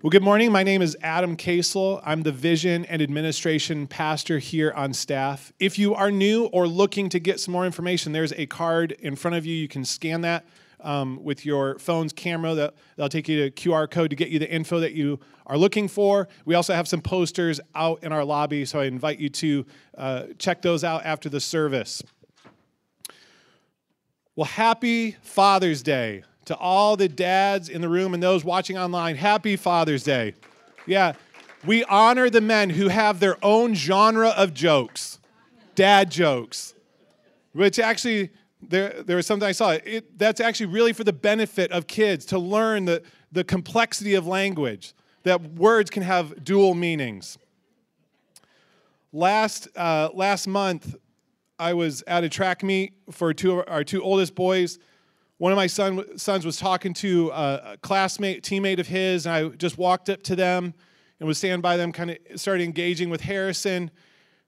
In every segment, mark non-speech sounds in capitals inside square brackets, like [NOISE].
Well, good morning. My name is Adam Kasel. I'm the Vision and Administration Pastor here on staff. If you are new or looking to get some more information, there's a card in front of you. You can scan that um, with your phone's camera. That, that'll take you to QR code to get you the info that you are looking for. We also have some posters out in our lobby, so I invite you to uh, check those out after the service. Well, happy Father's Day to all the dads in the room and those watching online, happy Father's Day. Yeah, we honor the men who have their own genre of jokes, dad jokes, which actually, there, there was something I saw. It, that's actually really for the benefit of kids to learn the, the complexity of language, that words can have dual meanings. Last, uh, last month, I was at a track meet for two our two oldest boys one of my son, sons was talking to a, classmate, teammate of his, and I just walked up to them and was standing by them, kind of started engaging with Harrison.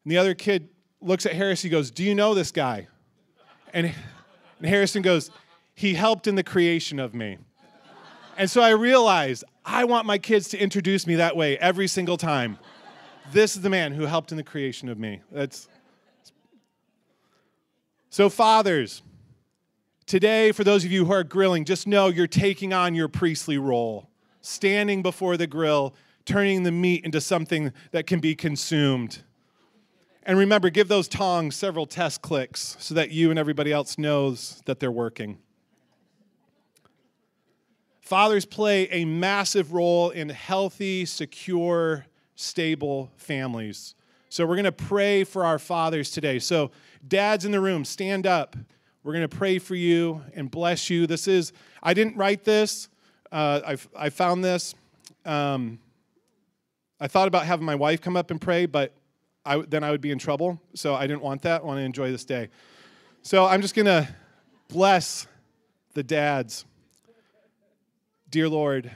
And the other kid looks at Harrison, he goes, Do you know this guy? And, and Harrison goes, He helped in the creation of me. And so I realized I want my kids to introduce me that way every single time. This is the man who helped in the creation of me. That's so, fathers, Today, for those of you who are grilling, just know you're taking on your priestly role, standing before the grill, turning the meat into something that can be consumed. And remember, give those tongs several test clicks so that you and everybody else knows that they're working. Fathers play a massive role in healthy, secure, stable families. So we're going to pray for our fathers today. So, dads in the room, stand up. We're going to pray for you and bless you. This is, I didn't write this, uh, I, I found this. Um, I thought about having my wife come up and pray, but I, then I would be in trouble. So I didn't want that. I want to enjoy this day. So I'm just going to bless the dads. Dear Lord,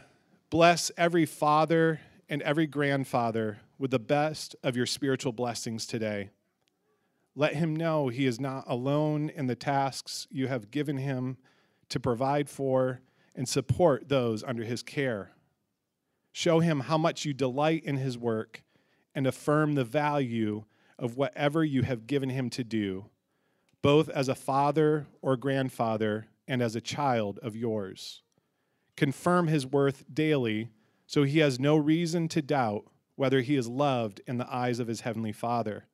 bless every father and every grandfather with the best of your spiritual blessings today. Let him know he is not alone in the tasks you have given him to provide for and support those under his care. Show him how much you delight in his work and affirm the value of whatever you have given him to do, both as a father or grandfather and as a child of yours. Confirm his worth daily so he has no reason to doubt whether he is loved in the eyes of his heavenly Father.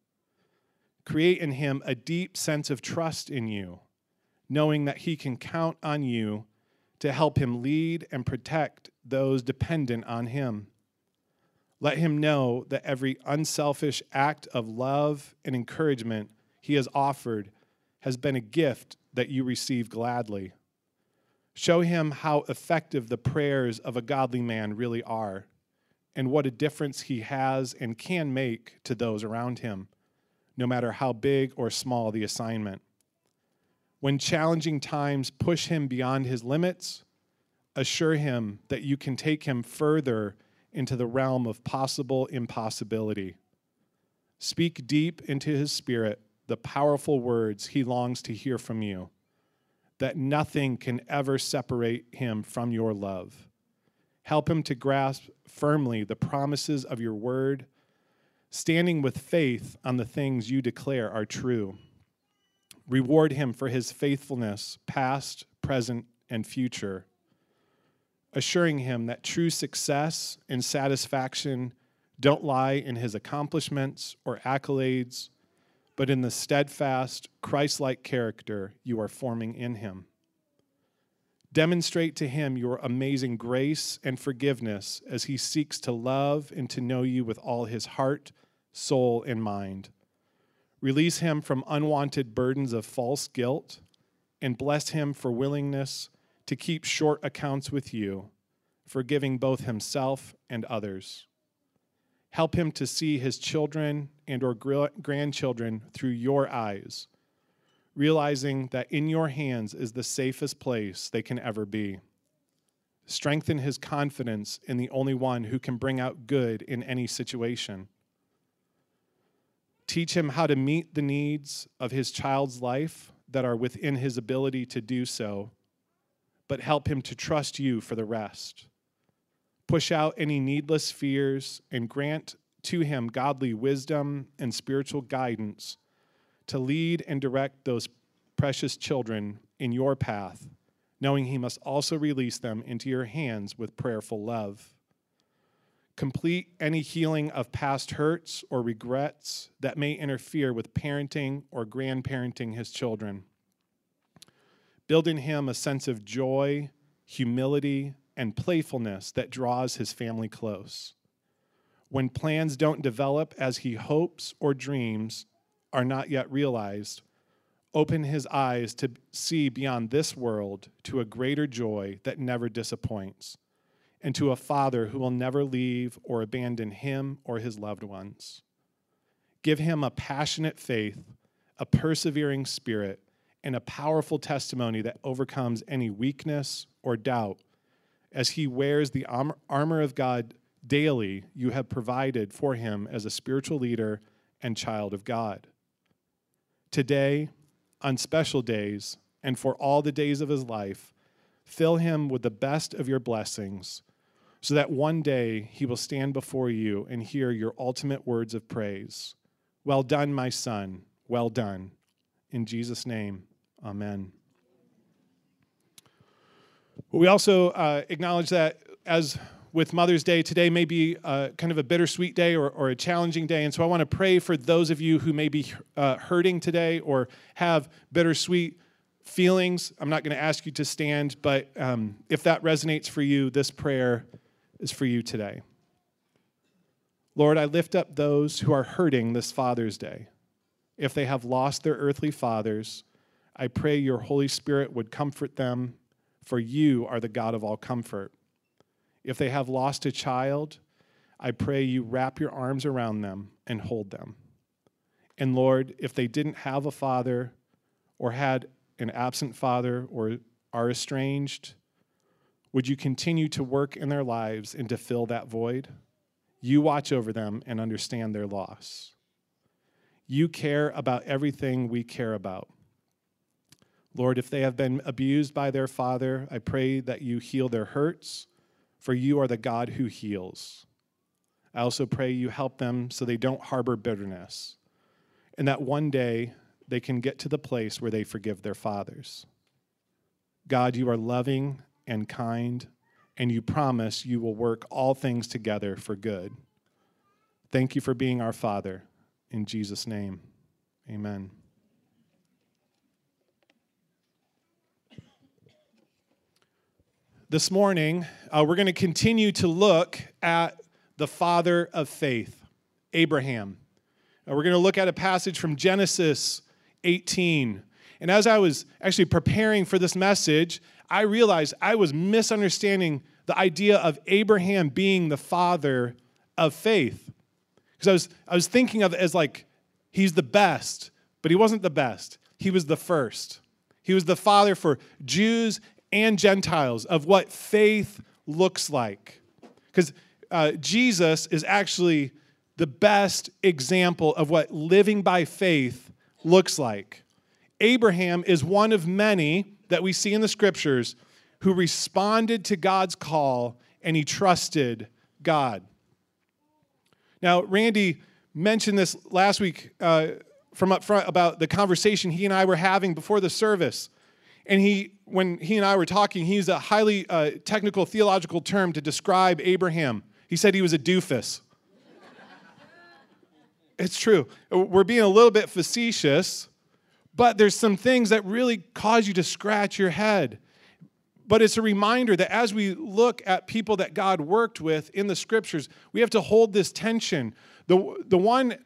Create in him a deep sense of trust in you, knowing that he can count on you to help him lead and protect those dependent on him. Let him know that every unselfish act of love and encouragement he has offered has been a gift that you receive gladly. Show him how effective the prayers of a godly man really are and what a difference he has and can make to those around him no matter how big or small the assignment. When challenging times push him beyond his limits, assure him that you can take him further into the realm of possible impossibility. Speak deep into his spirit the powerful words he longs to hear from you, that nothing can ever separate him from your love. Help him to grasp firmly the promises of your word standing with faith on the things you declare are true. Reward him for his faithfulness, past, present, and future, assuring him that true success and satisfaction don't lie in his accomplishments or accolades, but in the steadfast, Christ like character you are forming in him. Demonstrate to him your amazing grace and forgiveness as he seeks to love and to know you with all his heart, soul, and mind. Release him from unwanted burdens of false guilt and bless him for willingness to keep short accounts with you, forgiving both himself and others. Help him to see his children and or grandchildren through your eyes realizing that in your hands is the safest place they can ever be. Strengthen his confidence in the only one who can bring out good in any situation. Teach him how to meet the needs of his child's life that are within his ability to do so, but help him to trust you for the rest. push out any needless fears, and grant to him godly wisdom and spiritual guidance to lead and direct those precious children in your path, knowing he must also release them into your hands with prayerful love. Complete any healing of past hurts or regrets that may interfere with parenting or grandparenting his children. Build in him a sense of joy, humility, and playfulness that draws his family close. When plans don't develop as he hopes or dreams are not yet realized, open his eyes to see beyond this world to a greater joy that never disappoints, and to a Father who will never leave or abandon him or his loved ones. Give him a passionate faith, a persevering spirit, and a powerful testimony that overcomes any weakness or doubt as he wears the armor of God daily you have provided for him as a spiritual leader and child of God. Today, on special days, and for all the days of his life, fill him with the best of your blessings, so that one day he will stand before you and hear your ultimate words of praise. Well done, my son. Well done. In Jesus' name, amen. We also uh, acknowledge that as with Mother's Day, today may be uh, kind of a bittersweet day or, or, a challenging day. And so I want to pray for those of you who may be uh, hurting today or have bittersweet feelings. I'm not going to ask you to stand, but um, if that resonates for you, this prayer is for you today. Lord, I lift up those who are hurting this Father's Day. If they have lost their earthly fathers, I pray your Holy Spirit would comfort them, for you are the God of all comfort. If they have lost a child, I pray you wrap your arms around them and hold them. And Lord, if they didn't have a father or had an absent father or are estranged, would you continue to work in their lives and to fill that void? You watch over them and understand their loss. You care about everything we care about. Lord, if they have been abused by their father, I pray that you heal their hurts for you are the God who heals. I also pray you help them so they don't harbor bitterness, and that one day they can get to the place where they forgive their fathers. God, you are loving and kind, and you promise you will work all things together for good. Thank you for being our Father. In Jesus' name, amen. This morning, uh, we're going to continue to look at the father of faith, Abraham. Uh, we're going to look at a passage from Genesis 18. And as I was actually preparing for this message, I realized I was misunderstanding the idea of Abraham being the father of faith. Because I was, I was thinking of it as like, he's the best, but he wasn't the best. He was the first. He was the father for Jews and Gentiles of what faith looks like. Because uh, Jesus is actually the best example of what living by faith looks like. Abraham is one of many that we see in the scriptures who responded to God's call and he trusted God. Now, Randy mentioned this last week uh, from up front about the conversation he and I were having before the service. And he, when he and I were talking, he used a highly uh, technical theological term to describe Abraham. He said he was a doofus. it's true. We're being a little bit facetious, but there's some things that really cause you to scratch your head. But it's a reminder that as we look at people that God worked with in the scriptures, we have to hold this tension. The, the one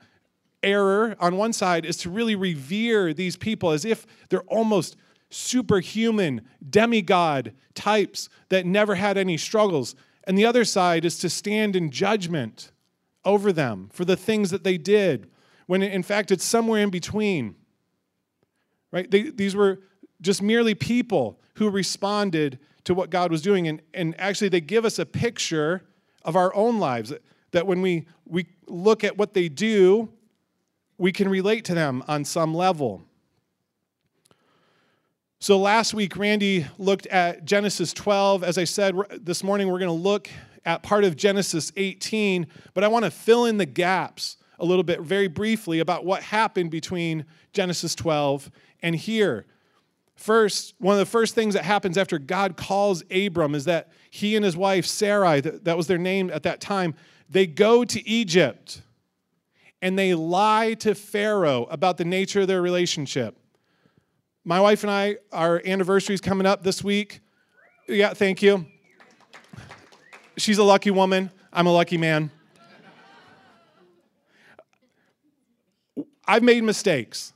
error on one side is to really revere these people as if they're almost superhuman demigod types that never had any struggles. And the other side is to stand in judgment over them for the things that they did, when in fact it's somewhere in between. Right? They, these were just merely people who responded to what God was doing. And, and actually, they give us a picture of our own lives that when we, we look at what they do, we can relate to them on some level. So last week, Randy looked at Genesis 12. As I said, this morning we're going to look at part of Genesis 18, but I want to fill in the gaps a little bit very briefly about what happened between Genesis 12 and here. First, one of the first things that happens after God calls Abram is that he and his wife Sarai, that was their name at that time, they go to Egypt and they lie to Pharaoh about the nature of their relationship. My wife and I, our anniversary is coming up this week. Yeah, thank you. She's a lucky woman. I'm a lucky man. I've made mistakes.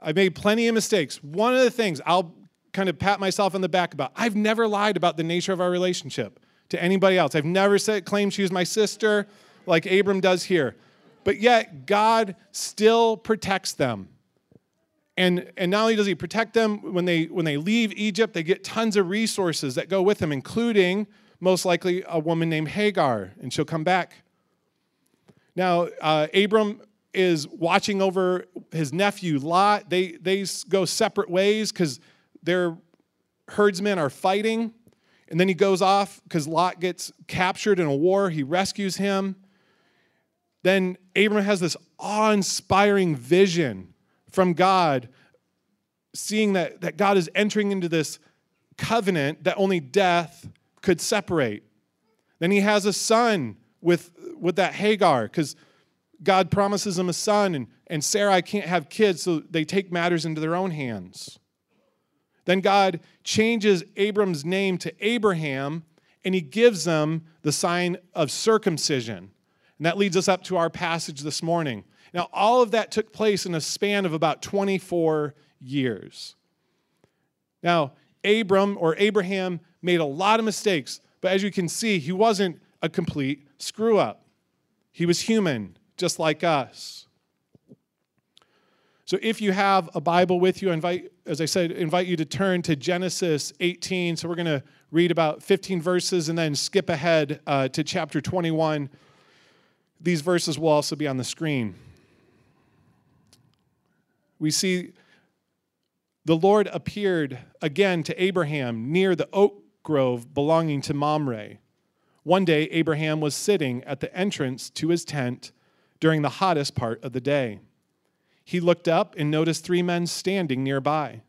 I've made plenty of mistakes. One of the things I'll kind of pat myself on the back about, I've never lied about the nature of our relationship to anybody else. I've never said claimed she was my sister like Abram does here. But yet God still protects them. And, and not only does he protect them when they when they leave Egypt, they get tons of resources that go with them, including most likely a woman named Hagar, and she'll come back. Now, uh, Abram is watching over his nephew Lot. They, they go separate ways because their herdsmen are fighting. And then he goes off because Lot gets captured in a war. He rescues him. Then Abram has this awe inspiring vision from God, seeing that, that God is entering into this covenant that only death could separate. Then he has a son with, with that Hagar because God promises him a son, and, and Sarai can't have kids, so they take matters into their own hands. Then God changes Abram's name to Abraham, and he gives them the sign of circumcision. And that leads us up to our passage this morning. Now, all of that took place in a span of about 24 years. Now, Abram or Abraham made a lot of mistakes, but as you can see, he wasn't a complete screw up. He was human, just like us. So if you have a Bible with you, I invite, as I said, invite you to turn to Genesis 18. So we're going to read about 15 verses and then skip ahead uh, to chapter 21. These verses will also be on the screen. We see the Lord appeared again to Abraham near the oak grove belonging to Mamre. One day, Abraham was sitting at the entrance to his tent during the hottest part of the day. He looked up and noticed three men standing nearby.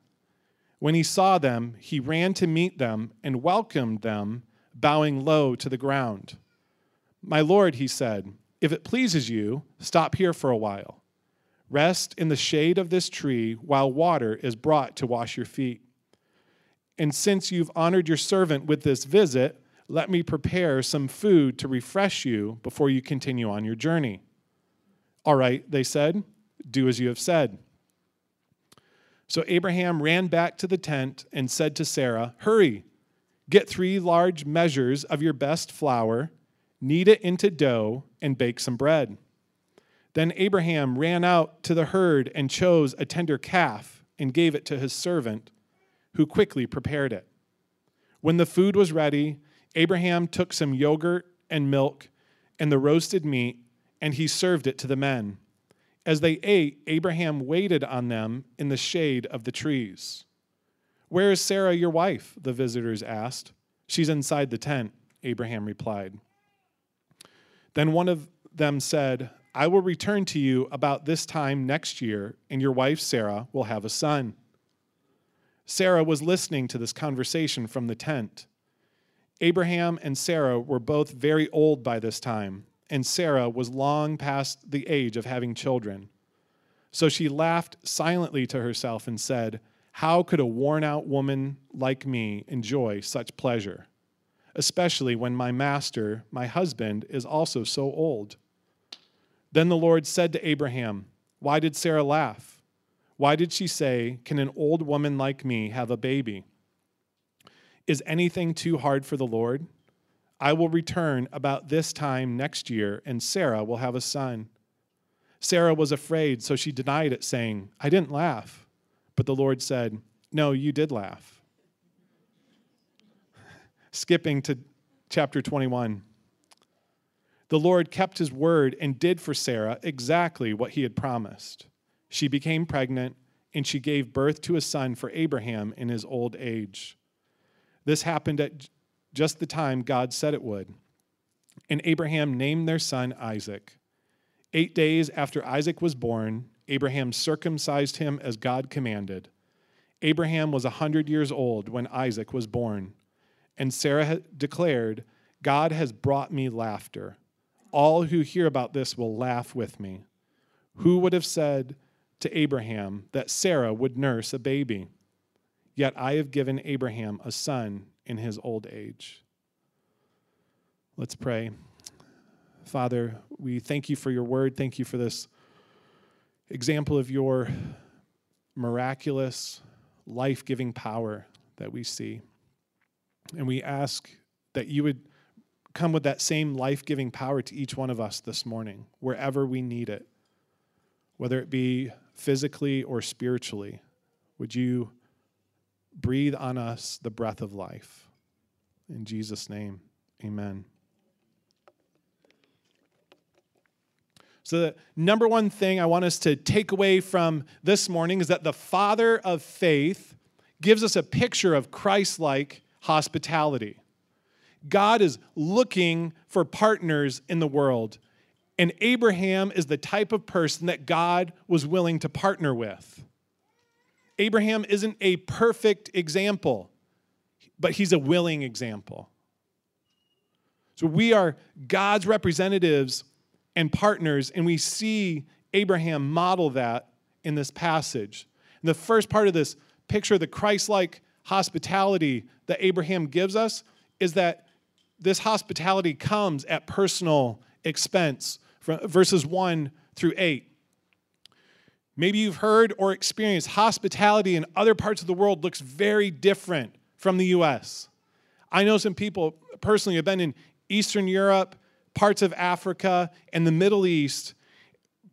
When he saw them, he ran to meet them and welcomed them, bowing low to the ground. My Lord, he said, if it pleases you, stop here for a while. Rest in the shade of this tree while water is brought to wash your feet. And since you've honored your servant with this visit, let me prepare some food to refresh you before you continue on your journey. All right, they said, do as you have said. So Abraham ran back to the tent and said to Sarah, Hurry, get three large measures of your best flour, knead it into dough, and bake some bread. Then Abraham ran out to the herd and chose a tender calf and gave it to his servant, who quickly prepared it. When the food was ready, Abraham took some yogurt and milk and the roasted meat and he served it to the men. As they ate, Abraham waited on them in the shade of the trees. Where is Sarah, your wife? The visitors asked. She's inside the tent, Abraham replied. Then one of them said, I will return to you about this time next year, and your wife Sarah will have a son. Sarah was listening to this conversation from the tent. Abraham and Sarah were both very old by this time and Sarah was long past the age of having children. So she laughed silently to herself and said, How could a worn out woman like me enjoy such pleasure? Especially when my master, my husband, is also so old. Then the Lord said to Abraham, Why did Sarah laugh? Why did she say, Can an old woman like me have a baby? Is anything too hard for the Lord? I will return about this time next year, and Sarah will have a son. Sarah was afraid, so she denied it, saying, I didn't laugh. But the Lord said, No, you did laugh. [LAUGHS] Skipping to chapter 21. The Lord kept his word and did for Sarah exactly what he had promised. She became pregnant, and she gave birth to a son for Abraham in his old age. This happened at just the time God said it would. And Abraham named their son Isaac. Eight days after Isaac was born, Abraham circumcised him as God commanded. Abraham was a hundred years old when Isaac was born. And Sarah declared, God has brought me laughter. All who hear about this will laugh with me. Who would have said to Abraham that Sarah would nurse a baby? Yet I have given Abraham a son in his old age. Let's pray. Father, we thank you for your word. Thank you for this example of your miraculous, life giving power that we see. And we ask that you would come with that same life giving power to each one of us this morning, wherever we need it, whether it be physically or spiritually. Would you breathe on us the breath of life? In Jesus' name, amen. So, the number one thing I want us to take away from this morning is that the Father of faith gives us a picture of Christ like hospitality. God is looking for partners in the world, and Abraham is the type of person that God was willing to partner with. Abraham isn't a perfect example, but he's a willing example. So we are God's representatives and partners, and we see Abraham model that in this passage. And the first part of this picture, the Christ like hospitality that Abraham gives us, is that this hospitality comes at personal expense, from verses 1 through 8. Maybe you've heard or experienced hospitality in other parts of the world looks very different from the US. I know some people personally have been in Eastern Europe, parts of Africa, and the Middle East,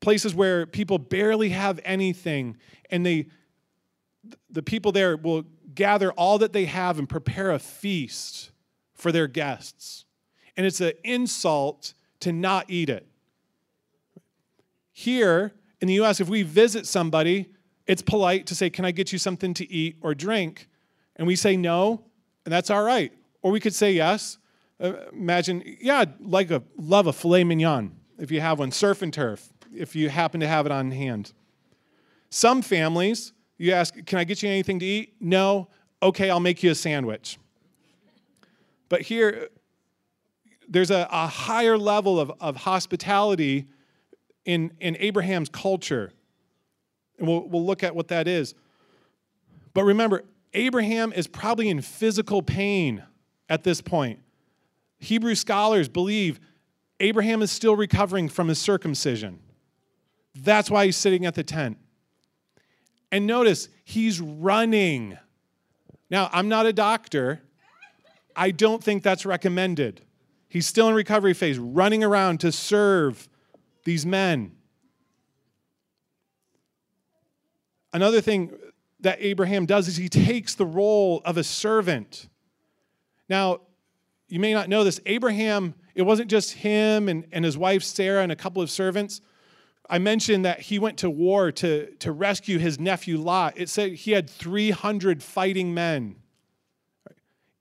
places where people barely have anything, and they the people there will gather all that they have and prepare a feast for their guests. And it's an insult to not eat it. Here in the US, if we visit somebody, it's polite to say, Can I get you something to eat or drink? And we say no, and that's all right. Or we could say yes. Uh, imagine, yeah, I'd like a love a filet mignon if you have one, surf and turf if you happen to have it on hand. Some families, you ask, Can I get you anything to eat? No. Okay, I'll make you a sandwich. But here, there's a, a higher level of, of hospitality in, in Abraham's culture. And we'll, we'll look at what that is. But remember, Abraham is probably in physical pain at this point. Hebrew scholars believe Abraham is still recovering from his circumcision. That's why he's sitting at the tent. And notice, he's running. Now, I'm not a doctor, I don't think that's recommended. He's still in recovery phase, running around to serve these men. Another thing that Abraham does is he takes the role of a servant. Now, you may not know this. Abraham, it wasn't just him and, and his wife Sarah and a couple of servants. I mentioned that he went to war to, to rescue his nephew Lot. It said he had 300 fighting men.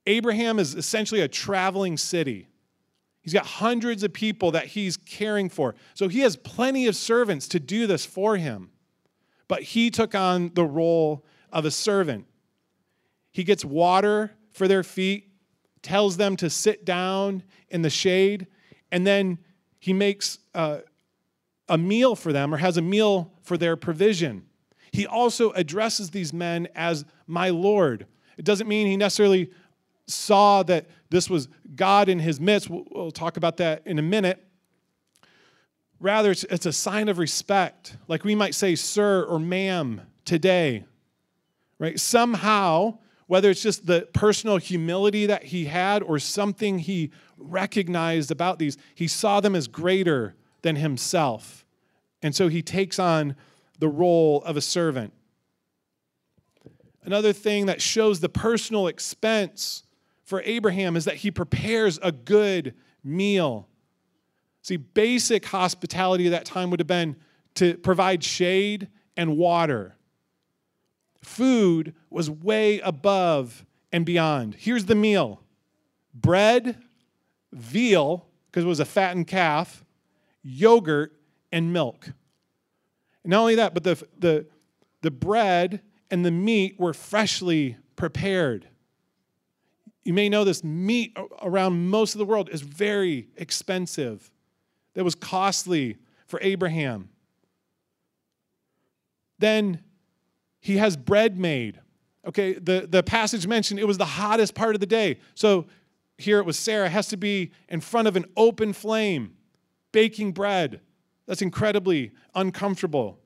Abraham is essentially a traveling city. He's got hundreds of people that he's caring for. So he has plenty of servants to do this for him. But he took on the role of a servant. He gets water for their feet, tells them to sit down in the shade, and then he makes uh, a meal for them or has a meal for their provision. He also addresses these men as my Lord. It doesn't mean he necessarily saw that this was God in his midst. We'll, we'll talk about that in a minute. Rather, it's, it's a sign of respect, like we might say, sir or ma'am today. Right? Somehow, whether it's just the personal humility that he had or something he recognized about these, he saw them as greater than himself. And so he takes on the role of a servant. Another thing that shows the personal expense for Abraham is that he prepares a good meal. See, basic hospitality at that time would have been to provide shade and water. Food was way above and beyond. Here's the meal bread, veal, because it was a fattened calf, yogurt, and milk. And not only that, but the, the, the bread and the meat were freshly prepared. You may know this meat around most of the world is very expensive. That was costly for Abraham. Then he has bread made. Okay, the, the passage mentioned it was the hottest part of the day. So here it was Sarah has to be in front of an open flame, baking bread. That's incredibly uncomfortable.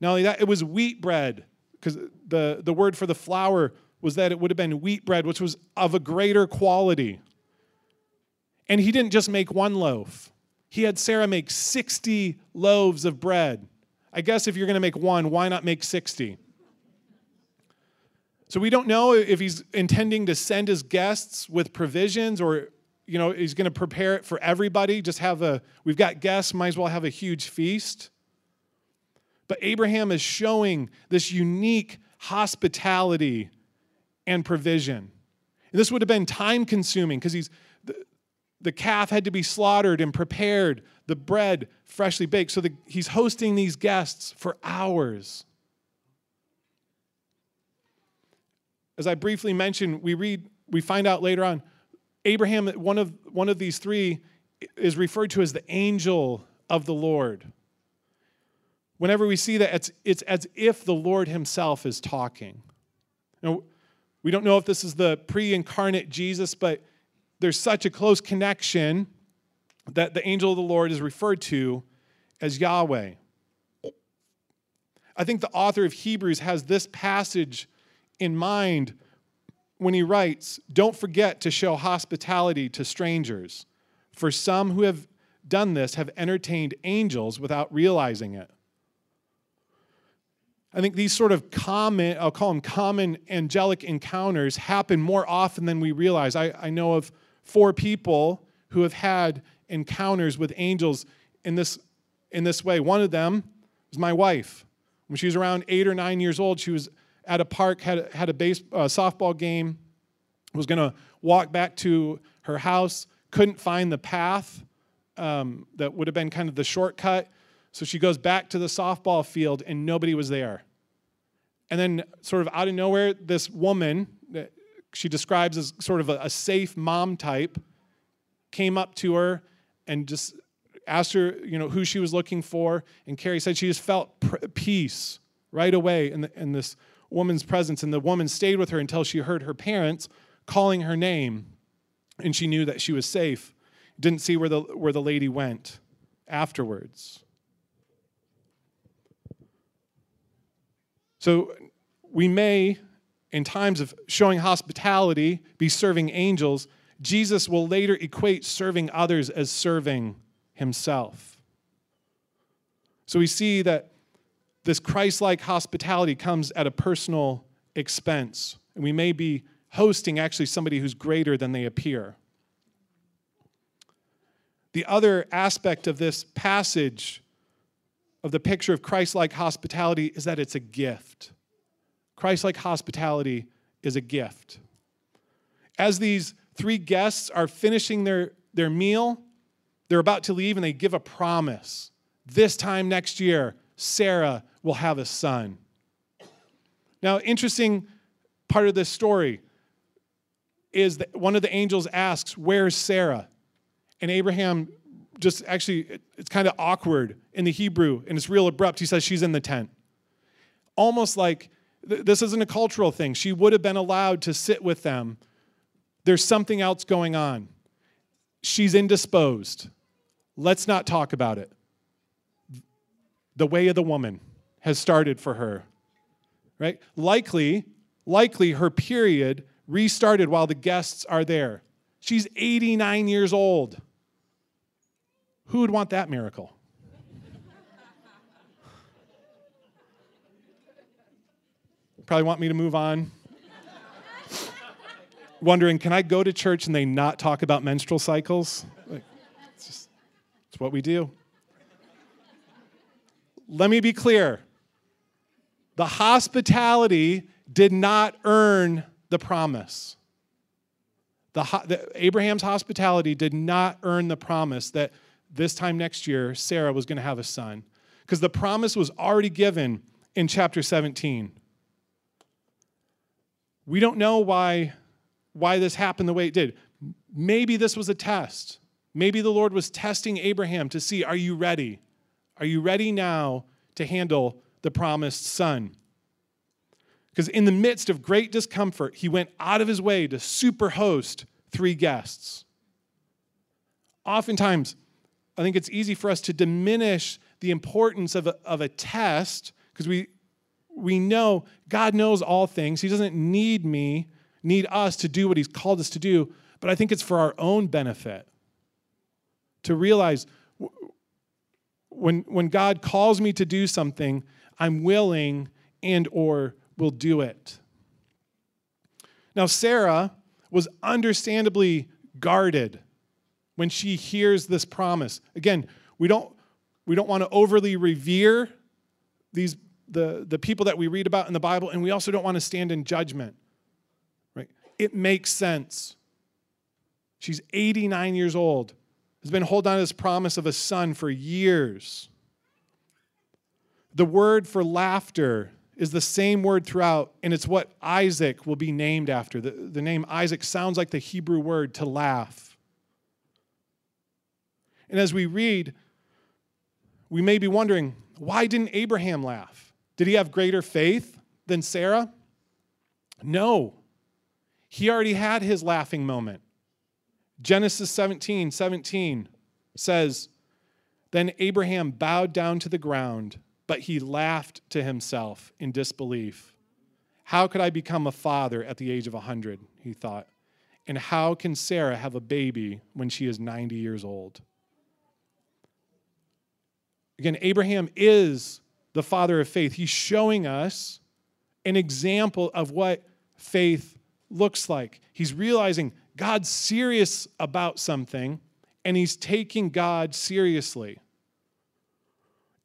Not only that, it was wheat bread, because the, the word for the flour was that it would have been wheat bread, which was of a greater quality. And he didn't just make one loaf, he had Sarah make 60 loaves of bread. I guess if you're going to make one, why not make 60? So we don't know if he's intending to send his guests with provisions or you know he's going to prepare it for everybody just have a we've got guests might as well have a huge feast but abraham is showing this unique hospitality and provision and this would have been time consuming because he's the, the calf had to be slaughtered and prepared the bread freshly baked so the, he's hosting these guests for hours as i briefly mentioned we read we find out later on Abraham, one of, one of these three, is referred to as the angel of the Lord. Whenever we see that, it's, it's as if the Lord himself is talking. Now, we don't know if this is the pre incarnate Jesus, but there's such a close connection that the angel of the Lord is referred to as Yahweh. I think the author of Hebrews has this passage in mind when he writes, Don't forget to show hospitality to strangers, for some who have done this have entertained angels without realizing it. I think these sort of common, I'll call them common angelic encounters, happen more often than we realize. I, I know of four people who have had encounters with angels in this, in this way. One of them was my wife. When she was around eight or nine years old, she was at a park, had, had a base, uh, softball game, was going to walk back to her house, couldn't find the path um, that would have been kind of the shortcut. So she goes back to the softball field and nobody was there. And then, sort of out of nowhere, this woman that she describes as sort of a, a safe mom type came up to her and just asked her, you know, who she was looking for. And Carrie said she just felt peace right away in, the, in this woman's presence. And the woman stayed with her until she heard her parents calling her name, and she knew that she was safe. Didn't see where the, where the lady went afterwards. So we may, in times of showing hospitality, be serving angels. Jesus will later equate serving others as serving himself. So we see that this Christ like hospitality comes at a personal expense. And we may be hosting actually somebody who's greater than they appear. The other aspect of this passage of the picture of Christ like hospitality is that it's a gift. Christ like hospitality is a gift. As these three guests are finishing their, their meal, they're about to leave and they give a promise. This time next year, Sarah will have a son. Now, interesting part of this story is that one of the angels asks, Where's Sarah? And Abraham just actually, it's kind of awkward in the Hebrew and it's real abrupt. He says, She's in the tent. Almost like this isn't a cultural thing. She would have been allowed to sit with them. There's something else going on. She's indisposed. Let's not talk about it. The way of the woman has started for her. Right? Likely, likely her period restarted while the guests are there. She's 89 years old. Who would want that miracle? Probably want me to move on. Wondering, can I go to church and they not talk about menstrual cycles? Like, it's just, it's what we do. Let me be clear the hospitality did not earn the promise. The, the, Abraham's hospitality did not earn the promise that this time next year Sarah was going to have a son, because the promise was already given in chapter 17. We don't know why, why this happened the way it did. Maybe this was a test. Maybe the Lord was testing Abraham to see, are you ready? Are you ready now to handle the promised son? Because in the midst of great discomfort, he went out of his way to superhost three guests. Oftentimes, I think it's easy for us to diminish the importance of a, of a test because we, we know God knows all things. He doesn't need me, need us to do what He's called us to do, but I think it's for our own benefit to realize when, when God calls me to do something, I'm willing and or will do it. Now, Sarah was understandably guarded when she hears this promise. Again, we don't, we don't want to overly revere these, the, the people that we read about in the Bible, and we also don't want to stand in judgment. Right? It makes sense. She's 89 years old, has been holding on to this promise of a son for years. The word for laughter is the same word throughout, and it's what Isaac will be named after. The, the name Isaac sounds like the Hebrew word to laugh. And as we read, we may be wondering why didn't Abraham laugh? Did he have greater faith than Sarah? No. He already had his laughing moment. Genesis 17 17 says, Then Abraham bowed down to the ground but he laughed to himself in disbelief. How could I become a father at the age of 100? He thought. And how can Sarah have a baby when she is 90 years old? Again, Abraham is the father of faith. He's showing us an example of what faith looks like. He's realizing God's serious about something and he's taking God seriously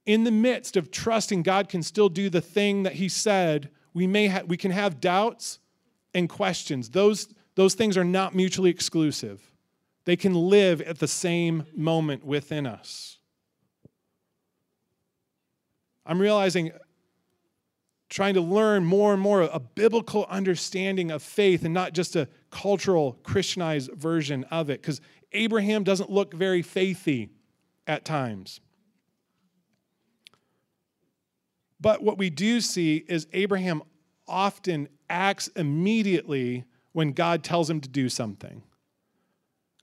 in the midst of trusting God can still do the thing that He said, we, may ha- we can have doubts and questions. Those, those things are not mutually exclusive, they can live at the same moment within us. I'm realizing trying to learn more and more a biblical understanding of faith and not just a cultural Christianized version of it, because Abraham doesn't look very faithy at times. But what we do see is Abraham often acts immediately when God tells him to do something.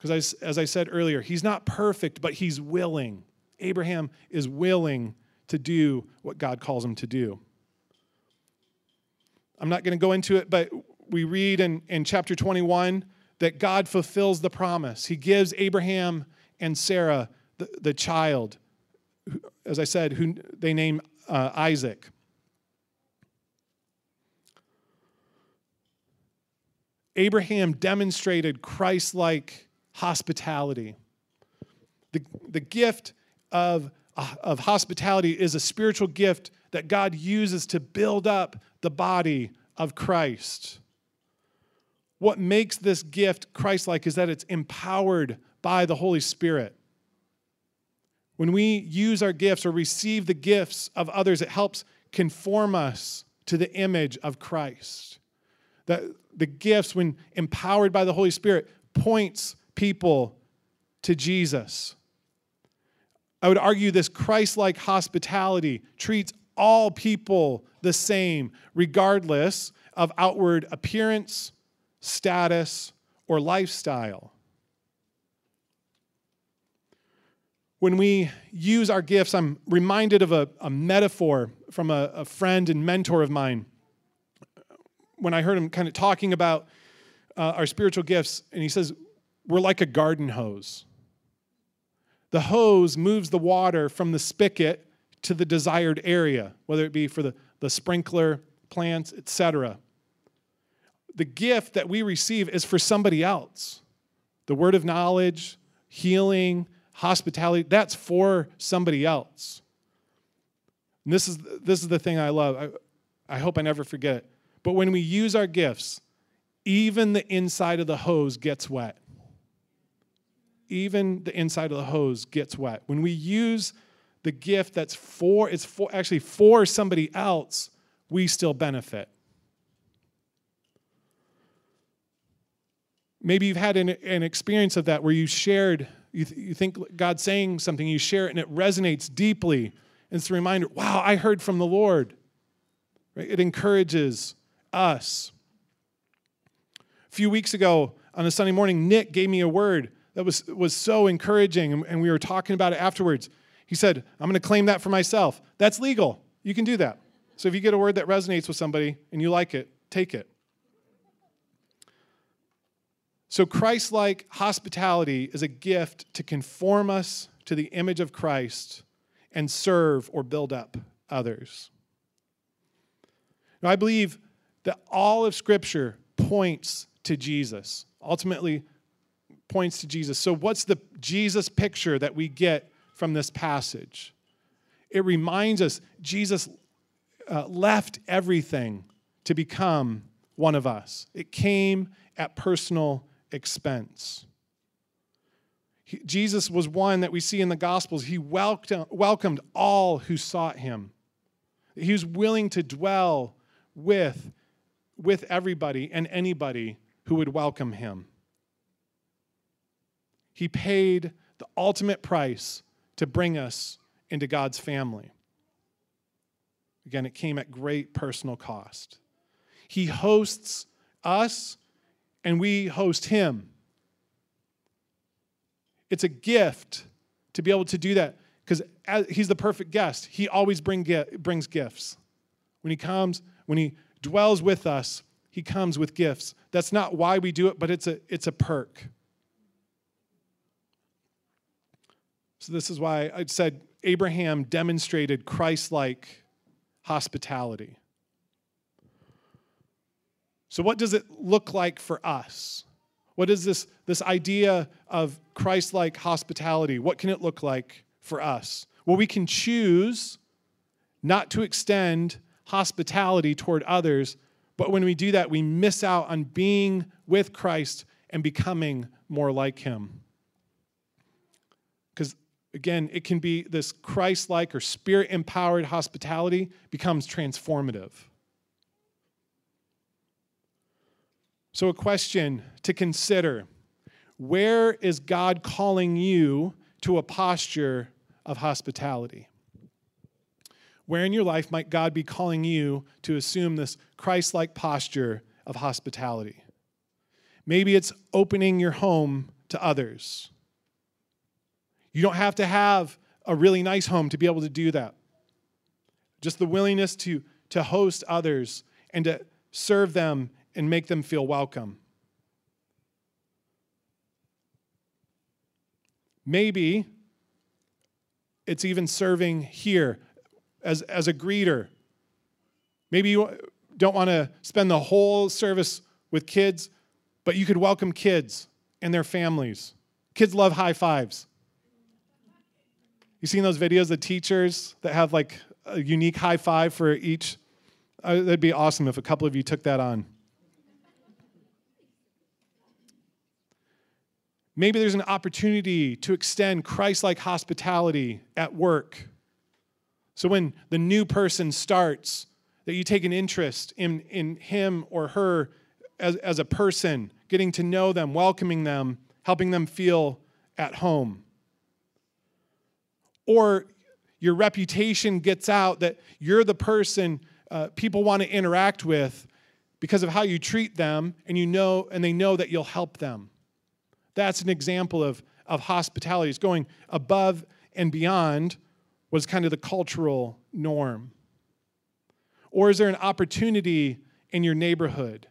Because as I said earlier, he's not perfect, but he's willing. Abraham is willing to do what God calls him to do. I'm not going to go into it, but we read in, in chapter 21 that God fulfills the promise. He gives Abraham and Sarah the, the child, as I said, who they name uh, Isaac. Abraham demonstrated Christ like hospitality. The, the gift of, Uh, of hospitality is a spiritual gift that God uses to build up the body of Christ. What makes this gift Christ like is that it's empowered by the Holy Spirit. When we use our gifts or receive the gifts of others, it helps conform us to the image of Christ. The, the gifts, when empowered by the Holy Spirit, points people to Jesus. I would argue this Christ like hospitality treats all people the same, regardless of outward appearance, status, or lifestyle. when we use our gifts, I'm reminded of a, a metaphor from a, a, friend and mentor of mine. When I heard him kind of talking about uh, our spiritual gifts, and he says, We're like a garden hose. The hose moves the water from the spigot to the desired area, whether it be for the, the sprinkler, plants, etc. The gift that we receive is for somebody else. The word of knowledge, healing, hospitality, that's for somebody else. And this is, this is the thing I love. I, I hope I never forget it. But when we use our gifts, even the inside of the hose gets wet. Even the inside of the hose gets wet. When we use the gift that's for, it's for actually for somebody else, we still benefit. Maybe you've had an, an experience of that where you shared, you, th- you think God's saying something, you share it, and it resonates deeply. And it's a reminder wow, I heard from the Lord. Right? It encourages us. A few weeks ago on a Sunday morning, Nick gave me a word that was, was so encouraging, and, we were talking about it afterwards. He said, I'm going to claim that for myself. That's legal. You can do that. So if you get a word that resonates with somebody and you like it, take it. So, Christ like hospitality is a gift to conform us to the image of Christ and serve or build up others. Now, I believe that all of Scripture points to Jesus, ultimately points to Jesus. So, what's the Jesus picture that we get from this passage? It reminds us Jesus uh, left everything to become one of us, it came at personal expense. He, Jesus was one that we see in the Gospels. He welcomed, welcomed all who sought him. He was willing to dwell with, with everybody and anybody who would welcome him. He paid the ultimate price to bring us into God's family. Again, it came at great personal cost. He hosts us, and we host him. It's a gift to be able to do that because he's the perfect guest. He always bring, brings gifts. When he comes, when he dwells with us, he comes with gifts. That's not why we do it, but it's a, it's a perk. So, this is why I said Abraham demonstrated Christ like hospitality. So, what does it look like for us? What is this, this idea of Christ like hospitality? What can it look like for us? Well, we can choose not to extend hospitality toward others, but when we do that, we miss out on being with Christ and becoming more like him. Again, it can be this Christ like or spirit empowered hospitality becomes transformative. So, a question to consider where is God calling you to a posture of hospitality? Where in your life might God be calling you to assume this Christ like posture of hospitality? Maybe it's opening your home to others. You don't have to have a really nice home to be able to do that. Just the willingness to, to host others and to serve them and make them feel welcome. Maybe it's even serving here as, as a greeter. Maybe you don't want to spend the whole service with kids, but you could welcome kids and their families. Kids love high fives. You seen those videos of teachers that have like a unique high five for each? Uh, that'd be awesome if a couple of you took that on. Maybe there's an opportunity to extend Christ like hospitality at work so when the new person starts, that you take an interest in, in him or her as, as a person, getting to know them, welcoming them, helping them feel at home. Or your reputation gets out that you're the person uh, people want to interact with because of how you treat them and you know and they know that you'll help them that's an example of, of hospitality it's going above and beyond was kind of the cultural norm? Or is there an opportunity in your neighborhood?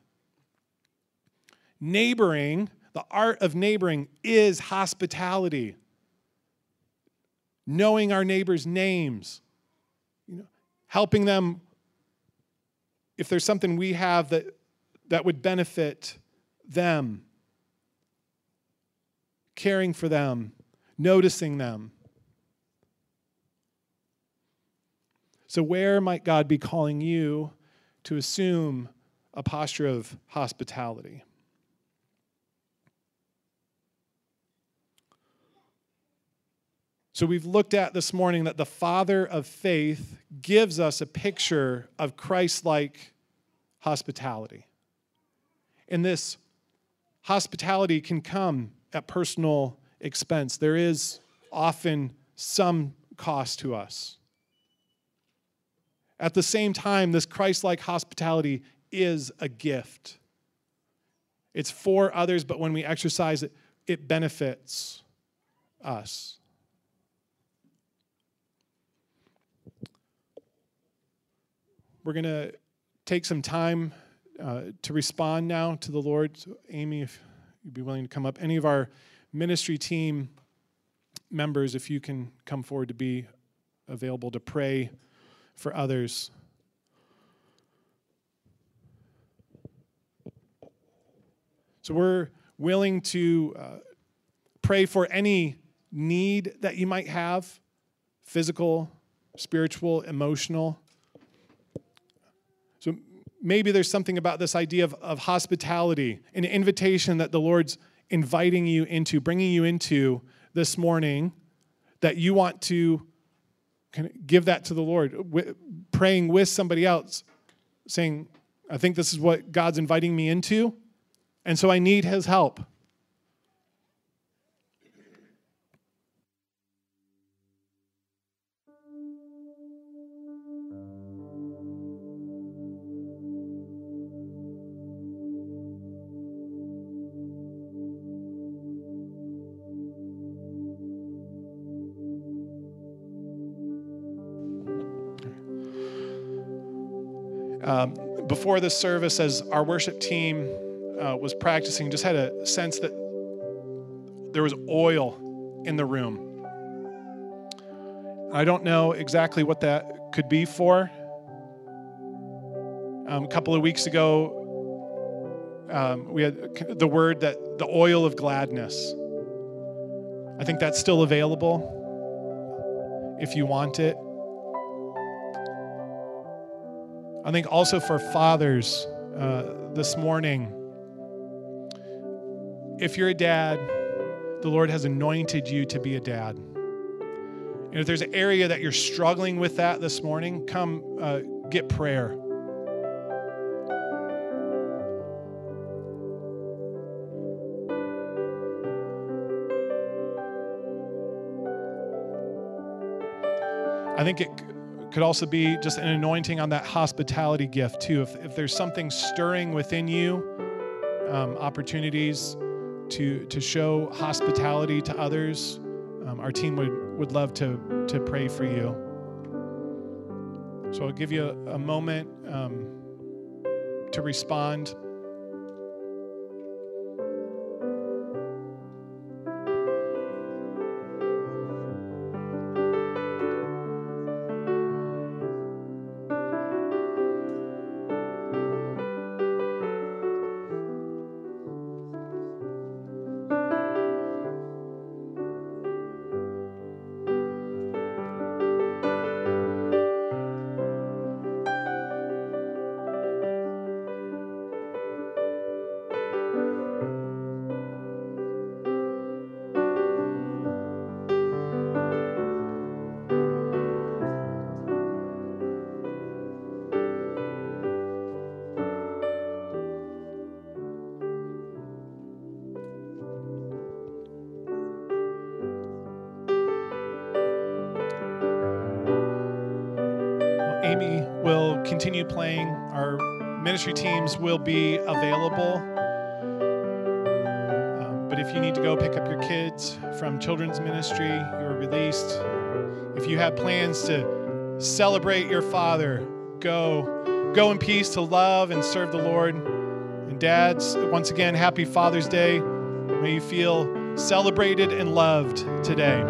Neighboring, the art of neighboring, is hospitality. Knowing our neighbors' names, you know, helping them if there's something we have that, that would benefit them, caring for them, noticing them. So, where might God be calling you to assume a posture of hospitality. So, we've looked at this morning that the Father of faith gives us a picture of Christ like hospitality. And this hospitality can come at personal expense. There is often some cost to us. At the same time, this Christ like hospitality is a gift. It's for others, but when we exercise it, it benefits us. We're going to take some time uh, to respond now to the Lord. So, Amy, if you'd be willing to come up. Any of our ministry team members, if you can come forward to be available to pray for others. So we're willing to uh, pray for any need that you might have physical, spiritual, emotional. Maybe there's something about this idea of, of hospitality, an invitation that the Lord's inviting you into, bringing you into this morning that you want to give that to the Lord, praying with somebody else, saying, I think this is what God's inviting me into, and so I need his help. Um, before this service, as our worship team uh, was practicing, just had a sense that there was oil in the room. I don't know exactly what that could be for. Um, a couple of weeks ago, um, we had the word that the oil of gladness. I think that's still available if you want it. I think also for fathers uh, this morning, if you're a dad, the Lord has anointed you to be a dad. And if there's an area that you're struggling with that this morning, come uh, get prayer. I think it could also be just an anointing on that hospitality gift, too. If, if there's something stirring within you, um, opportunities to, to show hospitality to others, um, our team would, would love to, to pray for you. So I'll give you a, a moment um, to respond. Continue playing. Our ministry teams will be available. Um, but if you need to go pick up your kids from children's ministry, you're released. If you have plans to celebrate your father, go. Go in peace to love and serve the Lord. And dads, once again, happy Father's Day. May you feel celebrated and loved today.